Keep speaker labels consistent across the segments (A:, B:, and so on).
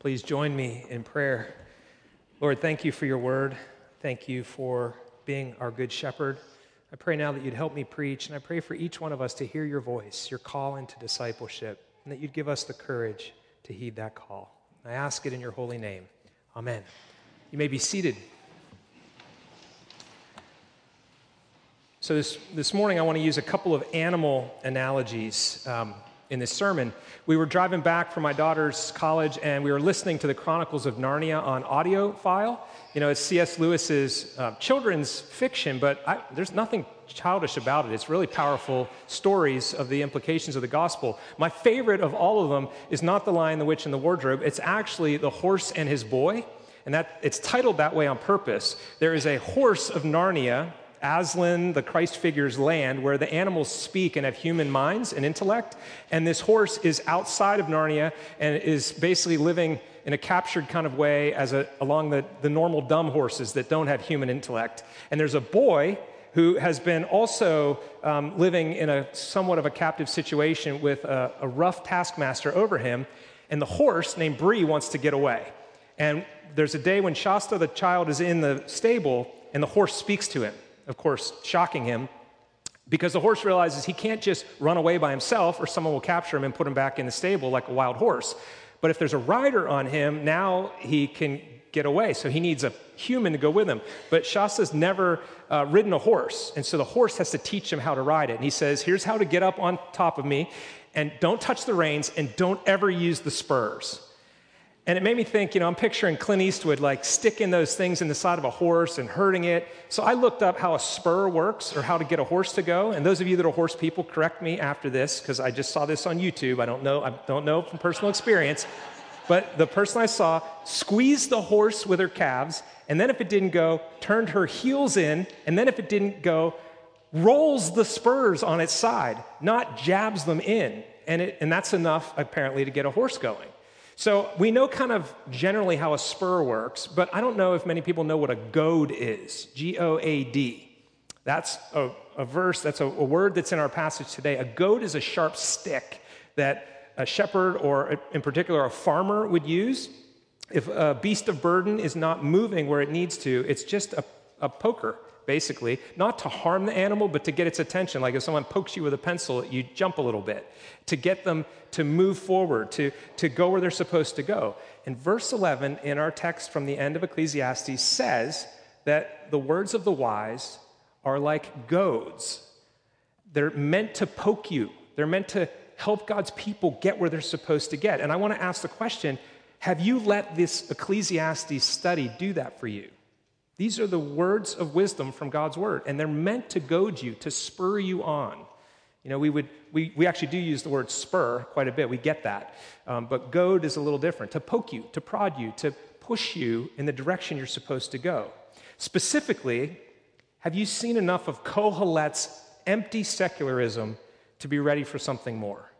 A: Please join me in prayer. Lord, thank you for your word. Thank you for being our good shepherd. I pray now that you'd help me preach, and I pray for each one of us to hear your voice, your call into discipleship, and that you'd give us the courage to heed that call. I ask it in your holy name. Amen. You may be seated. So, this, this morning, I want to use a couple of animal analogies um, in this sermon. We were driving back from my daughter's college and we were listening to the Chronicles of Narnia on audio file. You know, it's C.S. Lewis's uh, children's fiction, but I, there's nothing childish about it. It's really powerful stories of the implications of the gospel. My favorite of all of them is not The Lion, the Witch, and the Wardrobe. It's actually The Horse and His Boy. And that, it's titled that way on purpose. There is a horse of Narnia Aslan, the Christ figure's land, where the animals speak and have human minds and intellect. And this horse is outside of Narnia and is basically living in a captured kind of way as a, along the, the normal dumb horses that don't have human intellect. And there's a boy who has been also um, living in a somewhat of a captive situation with a, a rough taskmaster over him. And the horse named Bree wants to get away. And there's a day when Shasta, the child, is in the stable, and the horse speaks to him of course, shocking him because the horse realizes he can't just run away by himself or someone will capture him and put him back in the stable like a wild horse. But if there's a rider on him, now he can get away. So he needs a human to go with him. But Shasta's never uh, ridden a horse. And so the horse has to teach him how to ride it. And he says, Here's how to get up on top of me, and don't touch the reins, and don't ever use the spurs. And it made me think, you know, I'm picturing Clint Eastwood like sticking those things in the side of a horse and hurting it. So I looked up how a spur works or how to get a horse to go. And those of you that are horse people, correct me after this because I just saw this on YouTube. I don't know, I don't know from personal experience. But the person I saw squeezed the horse with her calves, and then if it didn't go, turned her heels in, and then if it didn't go, rolls the spurs on its side, not jabs them in. And, it, and that's enough, apparently, to get a horse going. So we know kind of generally how a spur works, but I don't know if many people know what a goad is G O A D. That's a, a verse, that's a, a, word that's in our passage today. A goad is a sharp stick that a shepherd, or in particular a farmer, would use. If a beast of burden is not moving where it needs to, it's just a, a poker basically, not to harm the animal, but to get its attention. Like if someone pokes you with a pencil, you jump a little bit, to get them to move forward, to, to go where they're supposed to go. And verse 11 in our text from the end of Ecclesiastes says that the words of the wise are like goads. They're meant to poke you, they're meant to help God's people get where they're supposed to get. And I want to ask the question have you let this Ecclesiastes study do that for you? These are the words of wisdom from God's word, and they're meant to goad you, to spur you on. You know, we, would, we, we actually do use the word spur quite a bit. We get that. Um, but goad is a little different to poke you, to prod you, to push you in the direction you're supposed to go. Specifically, have you seen enough of Kohelet's empty secularism to be ready for something more?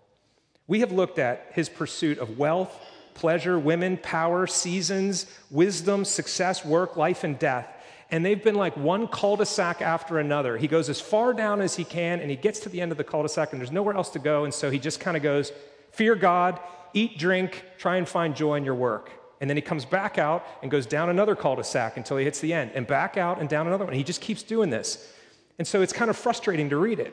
A: We have looked at his pursuit of wealth pleasure, women, power, seasons, wisdom, success, work, life, and death. And they've been like one cul de sac after another. He goes as far down as he can, and he gets to the end of the cul de sac, and there's nowhere else to go. And so he just kind of goes, Fear God, eat, drink, try and find joy in your work. And then he comes back out and goes down another cul de sac until he hits the end, and back out and down another one. He just keeps doing this. And so it's kind of frustrating to read it.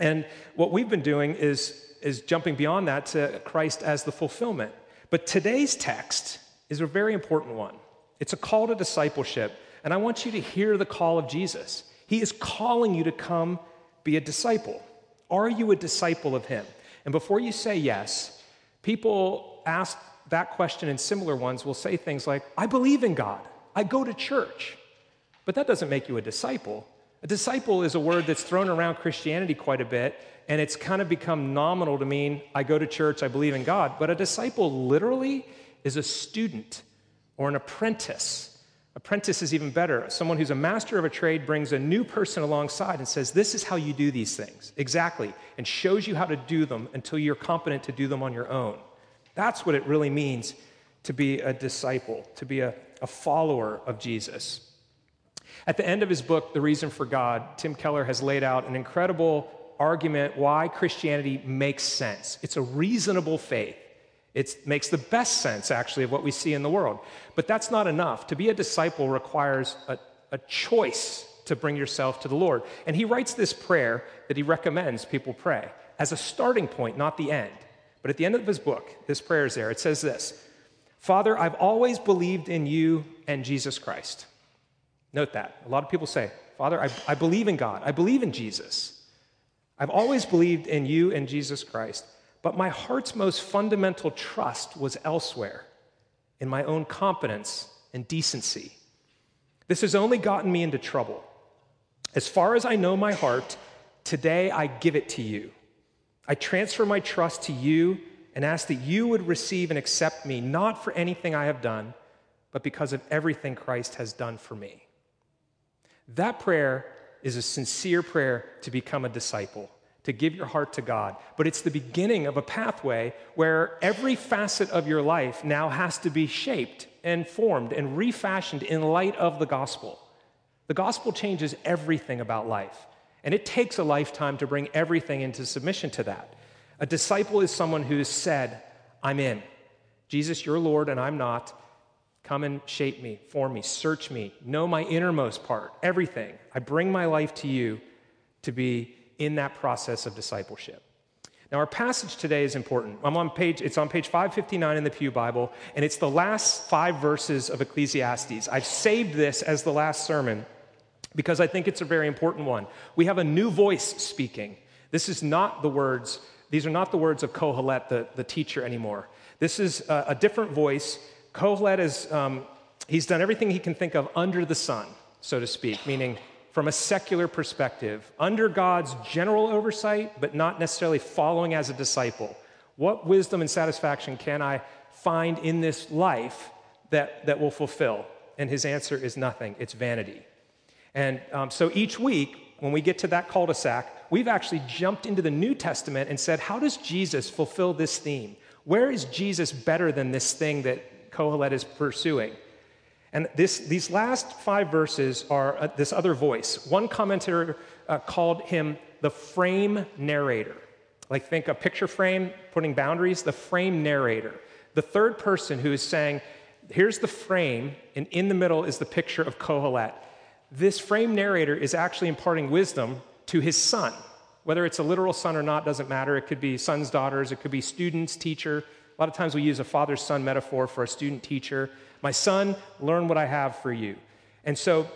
A: And what we've been doing is, is jumping beyond that to Christ as the fulfillment. But today's text is a very important one. It's a call to discipleship, and I want you to hear the call of Jesus. He is calling you to come be a disciple. Are you a disciple of Him? And before you say yes, people ask that question and similar ones will say things like, I believe in God, I go to church. But that doesn't make you a disciple. A disciple is a word that's thrown around Christianity quite a bit, and it's kind of become nominal to mean I go to church, I believe in God. But a disciple literally is a student or an apprentice. Apprentice is even better. Someone who's a master of a trade brings a new person alongside and says, This is how you do these things. Exactly. And shows you how to do them until you're competent to do them on your own. That's what it really means to be a disciple, to be a, a follower of Jesus. At the end of his book, The Reason for God, Tim Keller has laid out an incredible argument why Christianity makes sense. It's a reasonable faith. It makes the best sense, actually, of what we see in the world. But that's not enough. To be a disciple requires a, a choice to bring yourself to the Lord. And he writes this prayer that he recommends people pray as a starting point, not the end. But at the end of his book, this prayer is there. It says this Father, I've always believed in you and Jesus Christ. Note that. A lot of people say, Father, I, I believe in God, I believe in Jesus. I've always believed in you and Jesus Christ, but my heart's most fundamental trust was elsewhere, in my own competence and decency. This has only gotten me into trouble. As far as I know my heart, today I give it to you. I transfer my trust to you and ask that you would receive and accept me, not for anything I have done, but because of everything Christ has done for me. That prayer is a sincere prayer to become a disciple, to give your heart to God. But it's the beginning of a pathway where every facet of your life now has to be shaped and formed and refashioned in light of the gospel. The gospel changes everything about life, and it takes a lifetime to bring everything into submission to that. A disciple is someone who has said, I'm in. Jesus, you're Lord, and I'm not. Come and shape me, form me, search me, know my innermost part, everything. I bring my life to you to be in that process of discipleship. Now, our passage today is important. I'm on page, it's on page 559 in the Pew Bible, and it's the last five verses of Ecclesiastes. I've saved this as the last sermon because I think it's a very important one. We have a new voice speaking. This is not the words, these are not the words of Kohelet, the, the teacher, anymore. This is a, a different voice Kohelet is, um, he's done everything he can think of under the sun, so to speak, meaning from a secular perspective, under God's general oversight, but not necessarily following as a disciple. What wisdom and satisfaction can I find in this life that, that will fulfill? And his answer is nothing, it's vanity. And um, so each week, when we get to that cul de sac, we've actually jumped into the New Testament and said, How does Jesus fulfill this theme? Where is Jesus better than this thing that Kohelet is pursuing. And this, these last five verses are uh, this other voice. One commentator uh, called him the frame narrator. Like, think a picture frame, putting boundaries, the frame narrator. The third person who is saying, here's the frame, and in the middle is the picture of Kohelet. This frame narrator is actually imparting wisdom to his son. Whether it's a literal son or not doesn't matter. It could be sons, daughters, it could be students, teacher, a lot of times we use a father son metaphor for a student teacher. My son, learn what I have for you. And so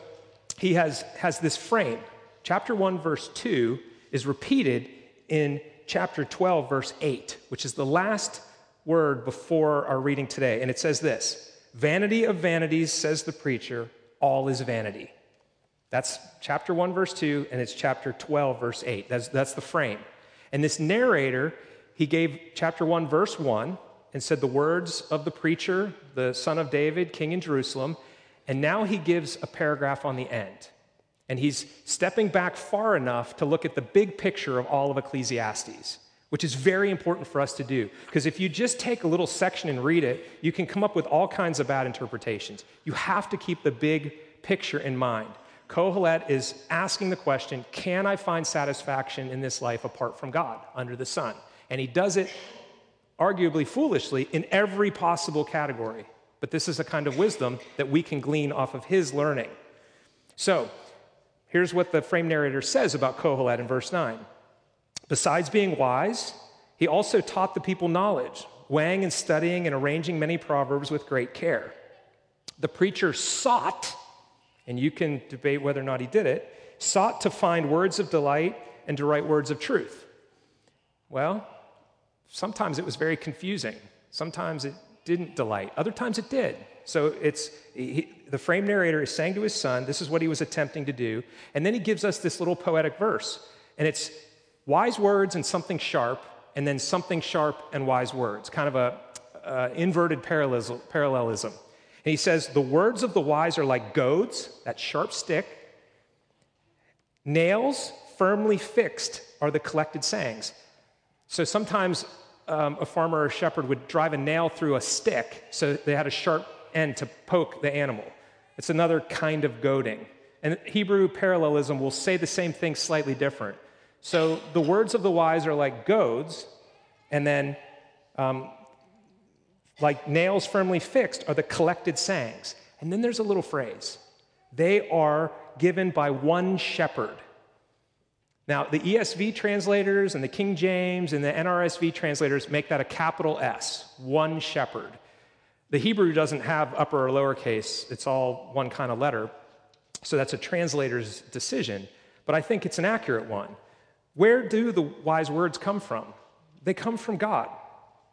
A: he has, has this frame. Chapter 1, verse 2 is repeated in chapter 12, verse 8, which is the last word before our reading today. And it says this Vanity of vanities, says the preacher, all is vanity. That's chapter 1, verse 2, and it's chapter 12, verse 8. That's, that's the frame. And this narrator, he gave chapter 1, verse 1, and said the words of the preacher, the son of David, king in Jerusalem. And now he gives a paragraph on the end. And he's stepping back far enough to look at the big picture of all of Ecclesiastes, which is very important for us to do. Because if you just take a little section and read it, you can come up with all kinds of bad interpretations. You have to keep the big picture in mind. Kohelet is asking the question Can I find satisfaction in this life apart from God under the sun? And he does it arguably foolishly, in every possible category. But this is a kind of wisdom that we can glean off of his learning. So, here's what the frame narrator says about Kohelet in verse 9. Besides being wise, he also taught the people knowledge, weighing and studying and arranging many proverbs with great care. The preacher sought, and you can debate whether or not he did it, sought to find words of delight and to write words of truth. Well, sometimes it was very confusing. Sometimes it didn't delight. Other times it did. So it's he, the frame narrator is saying to his son, this is what he was attempting to do. And then he gives us this little poetic verse. And it's wise words and something sharp, and then something sharp and wise words, kind of a uh, inverted parallelism. And he says, The words of the wise are like goads, that sharp stick. Nails firmly fixed are the collected sayings. So sometimes um, a farmer or shepherd would drive a nail through a stick so they had a sharp end to poke the animal. It's another kind of goading. And Hebrew parallelism will say the same thing slightly different. So the words of the wise are like goads, and then um, like nails firmly fixed, are the collected sayings. And then there's a little phrase they are given by one shepherd. Now, the ESV translators and the King James and the NRSV translators make that a capital S, one shepherd. The Hebrew doesn't have upper or lowercase, it's all one kind of letter. So that's a translator's decision, but I think it's an accurate one. Where do the wise words come from? They come from God.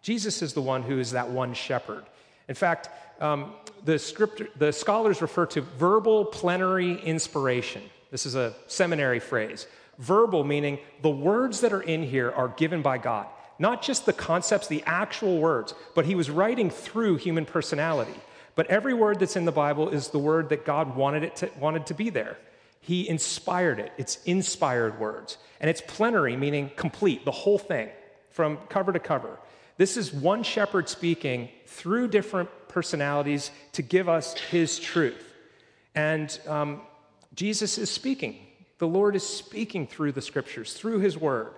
A: Jesus is the one who is that one shepherd. In fact, um, the, script, the scholars refer to verbal plenary inspiration. This is a seminary phrase. Verbal meaning the words that are in here are given by God. Not just the concepts, the actual words, but he was writing through human personality. But every word that's in the Bible is the word that God wanted it to, wanted to be there. He inspired it. It's inspired words. And it's plenary, meaning complete, the whole thing, from cover to cover. This is one shepherd speaking through different personalities to give us his truth. And um, Jesus is speaking. The Lord is speaking through the scriptures, through his word.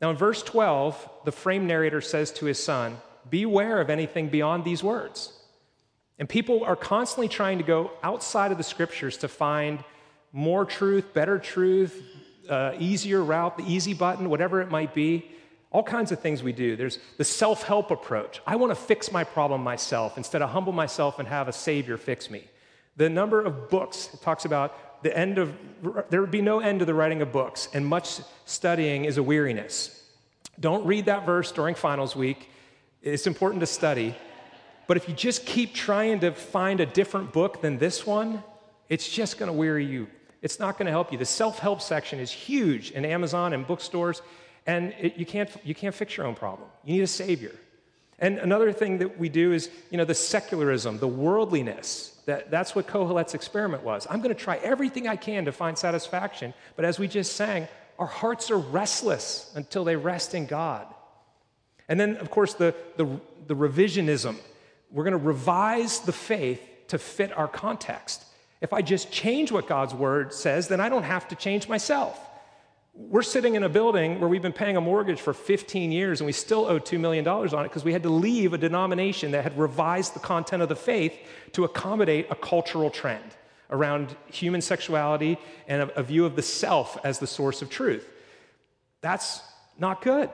A: Now, in verse 12, the frame narrator says to his son, Beware of anything beyond these words. And people are constantly trying to go outside of the scriptures to find more truth, better truth, uh, easier route, the easy button, whatever it might be. All kinds of things we do. There's the self help approach. I want to fix my problem myself instead of humble myself and have a savior fix me. The number of books it talks about the end of, there would be no end to the writing of books, and much studying is a weariness. Don't read that verse during finals week. It's important to study. But if you just keep trying to find a different book than this one, it's just going to weary you. It's not going to help you. The self help section is huge in Amazon and bookstores. And it, you, can't, you can't fix your own problem. You need a savior. And another thing that we do is, you know, the secularism, the worldliness. That, that's what Kohelet's experiment was. I'm going to try everything I can to find satisfaction. But as we just sang, our hearts are restless until they rest in God. And then, of course, the, the, the revisionism. We're going to revise the faith to fit our context. If I just change what God's word says, then I don't have to change myself. We're sitting in a building where we've been paying a mortgage for 15 years and we still owe $2 million on it because we had to leave a denomination that had revised the content of the faith to accommodate a cultural trend around human sexuality and a, a view of the self as the source of truth. That's not good.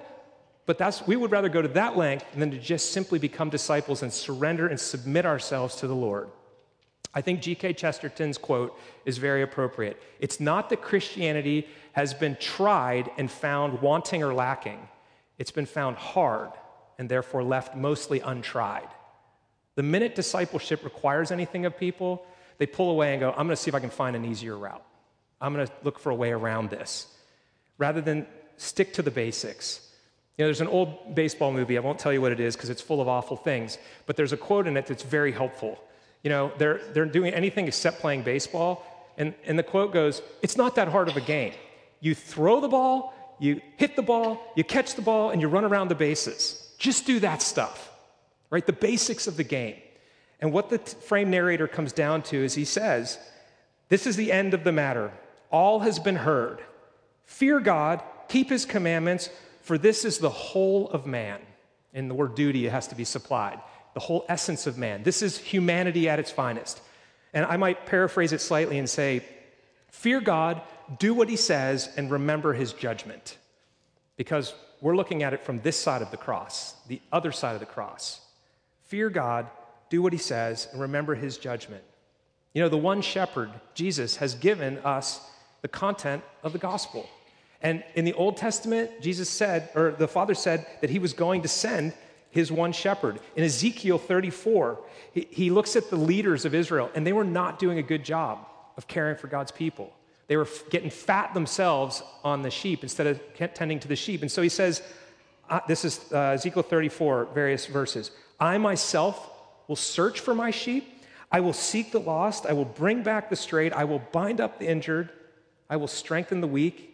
A: But that's, we would rather go to that length than to just simply become disciples and surrender and submit ourselves to the Lord. I think G.K. Chesterton's quote is very appropriate. It's not that Christianity has been tried and found wanting or lacking, it's been found hard and therefore left mostly untried. The minute discipleship requires anything of people, they pull away and go, I'm going to see if I can find an easier route. I'm going to look for a way around this. Rather than stick to the basics. You know, there's an old baseball movie, I won't tell you what it is because it's full of awful things, but there's a quote in it that's very helpful. You know, they're, they're doing anything except playing baseball. And, and the quote goes, It's not that hard of a game. You throw the ball, you hit the ball, you catch the ball, and you run around the bases. Just do that stuff, right? The basics of the game. And what the frame narrator comes down to is he says, This is the end of the matter. All has been heard. Fear God, keep his commandments, for this is the whole of man. And the word duty has to be supplied the whole essence of man. This is humanity at its finest. And I might paraphrase it slightly and say, Fear God, do what he says, and remember his judgment. Because we're looking at it from this side of the cross, the other side of the cross. Fear God, do what he says, and remember his judgment. You know, the one shepherd, Jesus, has given us the content of the gospel. And in the Old Testament, Jesus said, or the Father said, that he was going to send his one shepherd. In Ezekiel 34, he, he looks at the leaders of Israel, and they were not doing a good job of caring for God's people. They were getting fat themselves on the sheep instead of tending to the sheep. And so he says, uh, this is uh, Ezekiel 34, various verses. I myself will search for my sheep. I will seek the lost. I will bring back the strayed. I will bind up the injured. I will strengthen the weak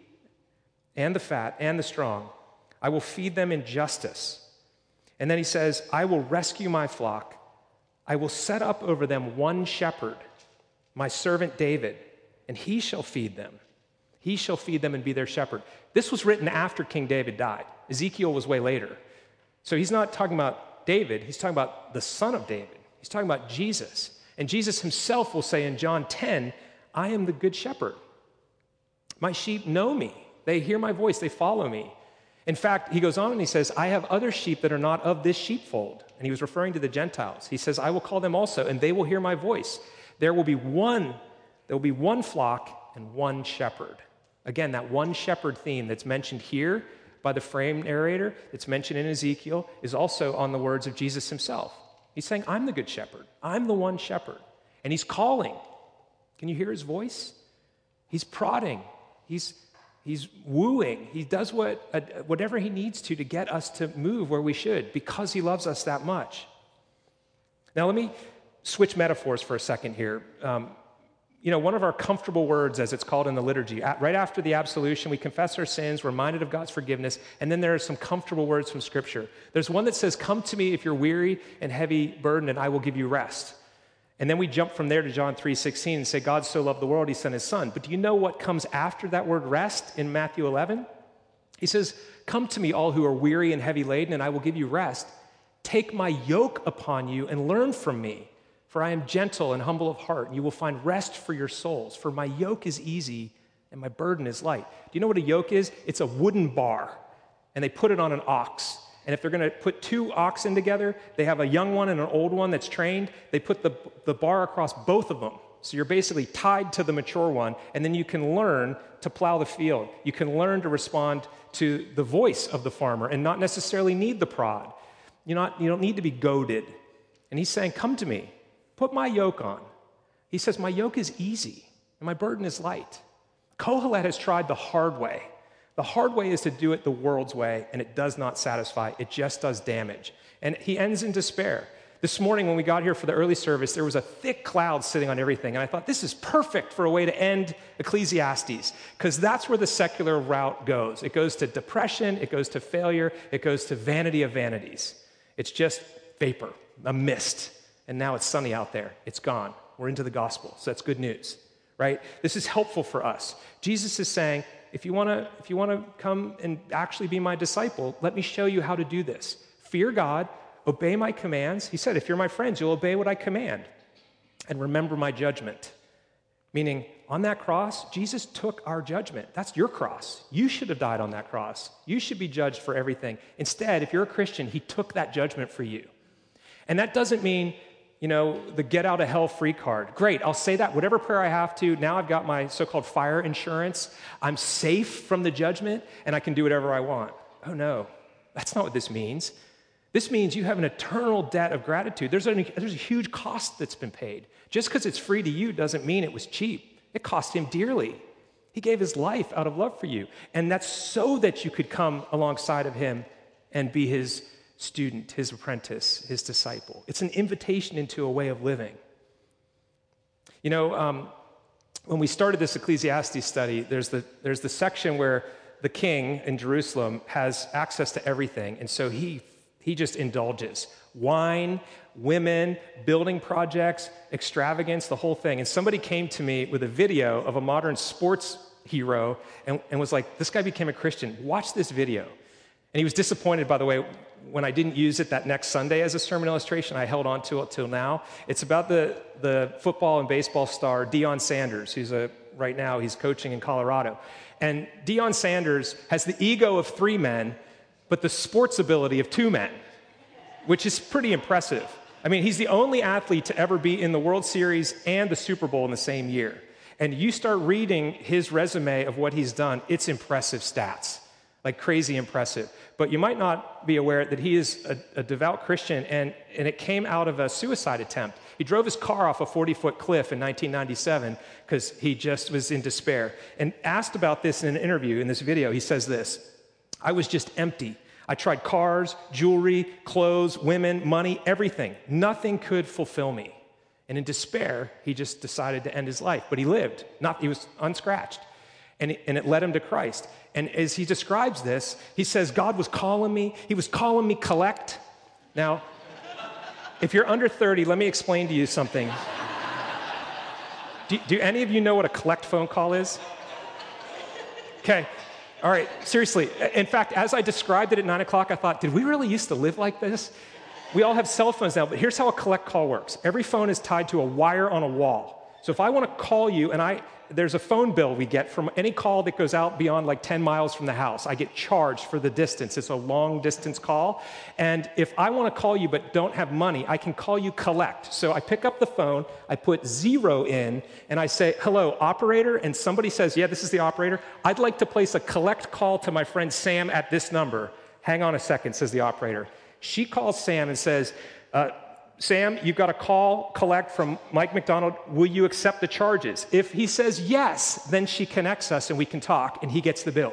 A: and the fat and the strong. I will feed them in justice. And then he says, I will rescue my flock. I will set up over them one shepherd, my servant David, and he shall feed them. He shall feed them and be their shepherd. This was written after King David died. Ezekiel was way later. So he's not talking about David, he's talking about the son of David. He's talking about Jesus. And Jesus himself will say in John 10, I am the good shepherd. My sheep know me. They hear my voice, they follow me. In fact, he goes on and he says, I have other sheep that are not of this sheepfold. And he was referring to the Gentiles. He says, I will call them also, and they will hear my voice. There will be one, there will be one flock and one shepherd. Again, that one shepherd theme that's mentioned here by the frame narrator, that's mentioned in Ezekiel, is also on the words of Jesus himself. He's saying, I'm the good shepherd. I'm the one shepherd. And he's calling. Can you hear his voice? He's prodding. He's He's wooing. He does what, uh, whatever he needs to to get us to move where we should because he loves us that much. Now, let me switch metaphors for a second here. Um, you know, one of our comfortable words, as it's called in the liturgy, right after the absolution, we confess our sins, we're reminded of God's forgiveness, and then there are some comfortable words from Scripture. There's one that says, Come to me if you're weary and heavy burdened, and I will give you rest. And then we jump from there to John 3:16 and say God so loved the world he sent his son. But do you know what comes after that word rest in Matthew 11? He says, "Come to me all who are weary and heavy laden and I will give you rest. Take my yoke upon you and learn from me, for I am gentle and humble of heart, and you will find rest for your souls, for my yoke is easy and my burden is light." Do you know what a yoke is? It's a wooden bar, and they put it on an ox. And if they're going to put two oxen together, they have a young one and an old one that's trained. They put the, the bar across both of them. So you're basically tied to the mature one, and then you can learn to plow the field. You can learn to respond to the voice of the farmer and not necessarily need the prod. You're not, you don't need to be goaded. And he's saying, Come to me, put my yoke on. He says, My yoke is easy and my burden is light. Kohelet has tried the hard way. The hard way is to do it the world's way, and it does not satisfy. It just does damage. And he ends in despair. This morning, when we got here for the early service, there was a thick cloud sitting on everything. And I thought, this is perfect for a way to end Ecclesiastes, because that's where the secular route goes. It goes to depression, it goes to failure, it goes to vanity of vanities. It's just vapor, a mist. And now it's sunny out there. It's gone. We're into the gospel. So that's good news, right? This is helpful for us. Jesus is saying, if you want to if you want to come and actually be my disciple let me show you how to do this. Fear god obey my commands. He said if you're my friends you'll obey what i command and remember my judgment. Meaning on that cross jesus took our judgment. That's your cross. You should have died on that cross. You should be judged for everything. Instead if you're a christian he took that judgment for you. And that doesn't mean you know, the get out of hell free card. Great, I'll say that whatever prayer I have to. Now I've got my so called fire insurance. I'm safe from the judgment and I can do whatever I want. Oh no, that's not what this means. This means you have an eternal debt of gratitude. There's a, there's a huge cost that's been paid. Just because it's free to you doesn't mean it was cheap, it cost him dearly. He gave his life out of love for you. And that's so that you could come alongside of him and be his student, his apprentice, his disciple. It's an invitation into a way of living. You know, um, when we started this Ecclesiastes study, there's the, there's the section where the king in Jerusalem has access to everything, and so he, he just indulges wine, women, building projects, extravagance, the whole thing. And somebody came to me with a video of a modern sports hero and, and was like, This guy became a Christian. Watch this video. And he was disappointed, by the way, when I didn't use it that next Sunday as a sermon illustration. I held on to it till now. It's about the, the football and baseball star Deion Sanders, who's a, right now, he's coaching in Colorado. And Deion Sanders has the ego of three men, but the sports ability of two men, which is pretty impressive. I mean, he's the only athlete to ever be in the World Series and the Super Bowl in the same year. And you start reading his resume of what he's done, it's impressive stats, like crazy impressive but you might not be aware that he is a, a devout Christian, and, and it came out of a suicide attempt. He drove his car off a 40 foot cliff in 1997 because he just was in despair. And asked about this in an interview in this video, he says this I was just empty. I tried cars, jewelry, clothes, women, money, everything. Nothing could fulfill me. And in despair, he just decided to end his life. But he lived, not, he was unscratched. And, and it led him to Christ. And as he describes this, he says, God was calling me. He was calling me collect. Now, if you're under 30, let me explain to you something. Do, do any of you know what a collect phone call is? Okay. All right, seriously. In fact, as I described it at nine o'clock, I thought, did we really used to live like this? we all have cell phones now, but here's how a collect call works every phone is tied to a wire on a wall. So if I want to call you and I there's a phone bill we get from any call that goes out beyond like 10 miles from the house. I get charged for the distance. It's a long distance call. And if I want to call you but don't have money, I can call you collect. So I pick up the phone, I put zero in, and I say, hello, operator. And somebody says, yeah, this is the operator. I'd like to place a collect call to my friend Sam at this number. Hang on a second, says the operator. She calls Sam and says, uh, Sam, you've got a call collect from Mike McDonald. Will you accept the charges? If he says yes, then she connects us and we can talk and he gets the bill.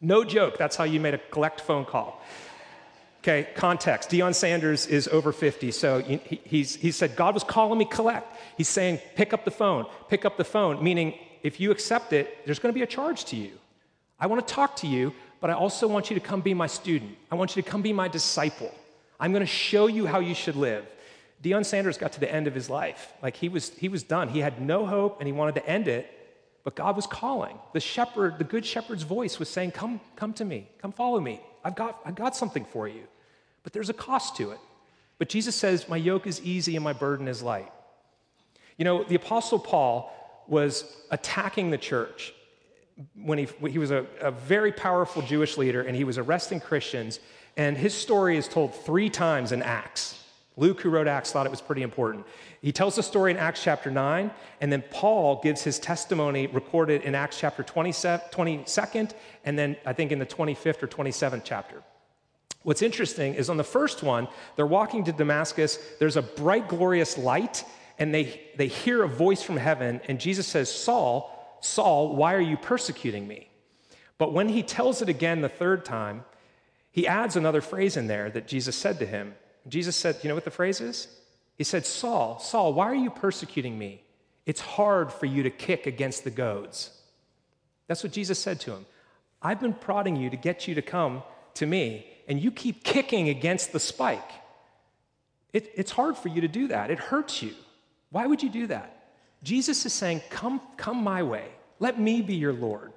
A: No joke, that's how you made a collect phone call. Okay, context. Deion Sanders is over 50, so he, he's, he said, God was calling me collect. He's saying, pick up the phone, pick up the phone, meaning if you accept it, there's going to be a charge to you. I want to talk to you, but I also want you to come be my student. I want you to come be my disciple. I'm going to show you how you should live. Deion Sanders got to the end of his life. Like he was, he was done. He had no hope and he wanted to end it, but God was calling. The shepherd, the good shepherd's voice was saying, Come, come to me, come follow me. I've got, I've got something for you. But there's a cost to it. But Jesus says, My yoke is easy and my burden is light. You know, the Apostle Paul was attacking the church when he, he was a, a very powerful Jewish leader and he was arresting Christians. And his story is told three times in Acts. Luke, who wrote Acts, thought it was pretty important. He tells the story in Acts chapter 9, and then Paul gives his testimony recorded in Acts chapter 22nd, and then I think in the 25th or 27th chapter. What's interesting is on the first one, they're walking to Damascus, there's a bright, glorious light, and they, they hear a voice from heaven, and Jesus says, Saul, Saul, why are you persecuting me? But when he tells it again the third time, he adds another phrase in there that Jesus said to him. Jesus said, You know what the phrase is? He said, Saul, Saul, why are you persecuting me? It's hard for you to kick against the goads. That's what Jesus said to him. I've been prodding you to get you to come to me, and you keep kicking against the spike. It, it's hard for you to do that. It hurts you. Why would you do that? Jesus is saying, Come, come my way. Let me be your Lord.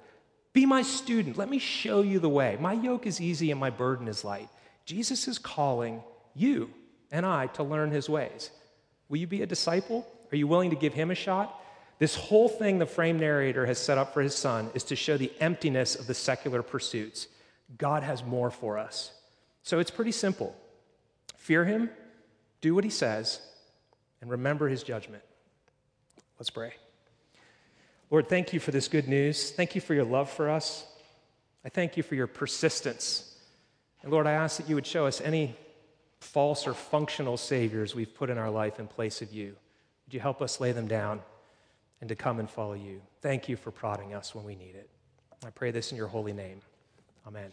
A: Be my student. Let me show you the way. My yoke is easy and my burden is light. Jesus is calling you and I to learn his ways. Will you be a disciple? Are you willing to give him a shot? This whole thing the frame narrator has set up for his son is to show the emptiness of the secular pursuits. God has more for us. So it's pretty simple fear him, do what he says, and remember his judgment. Let's pray. Lord, thank you for this good news. Thank you for your love for us. I thank you for your persistence. And Lord, I ask that you would show us any false or functional saviors we've put in our life in place of you. Would you help us lay them down and to come and follow you? Thank you for prodding us when we need it. I pray this in your holy name. Amen.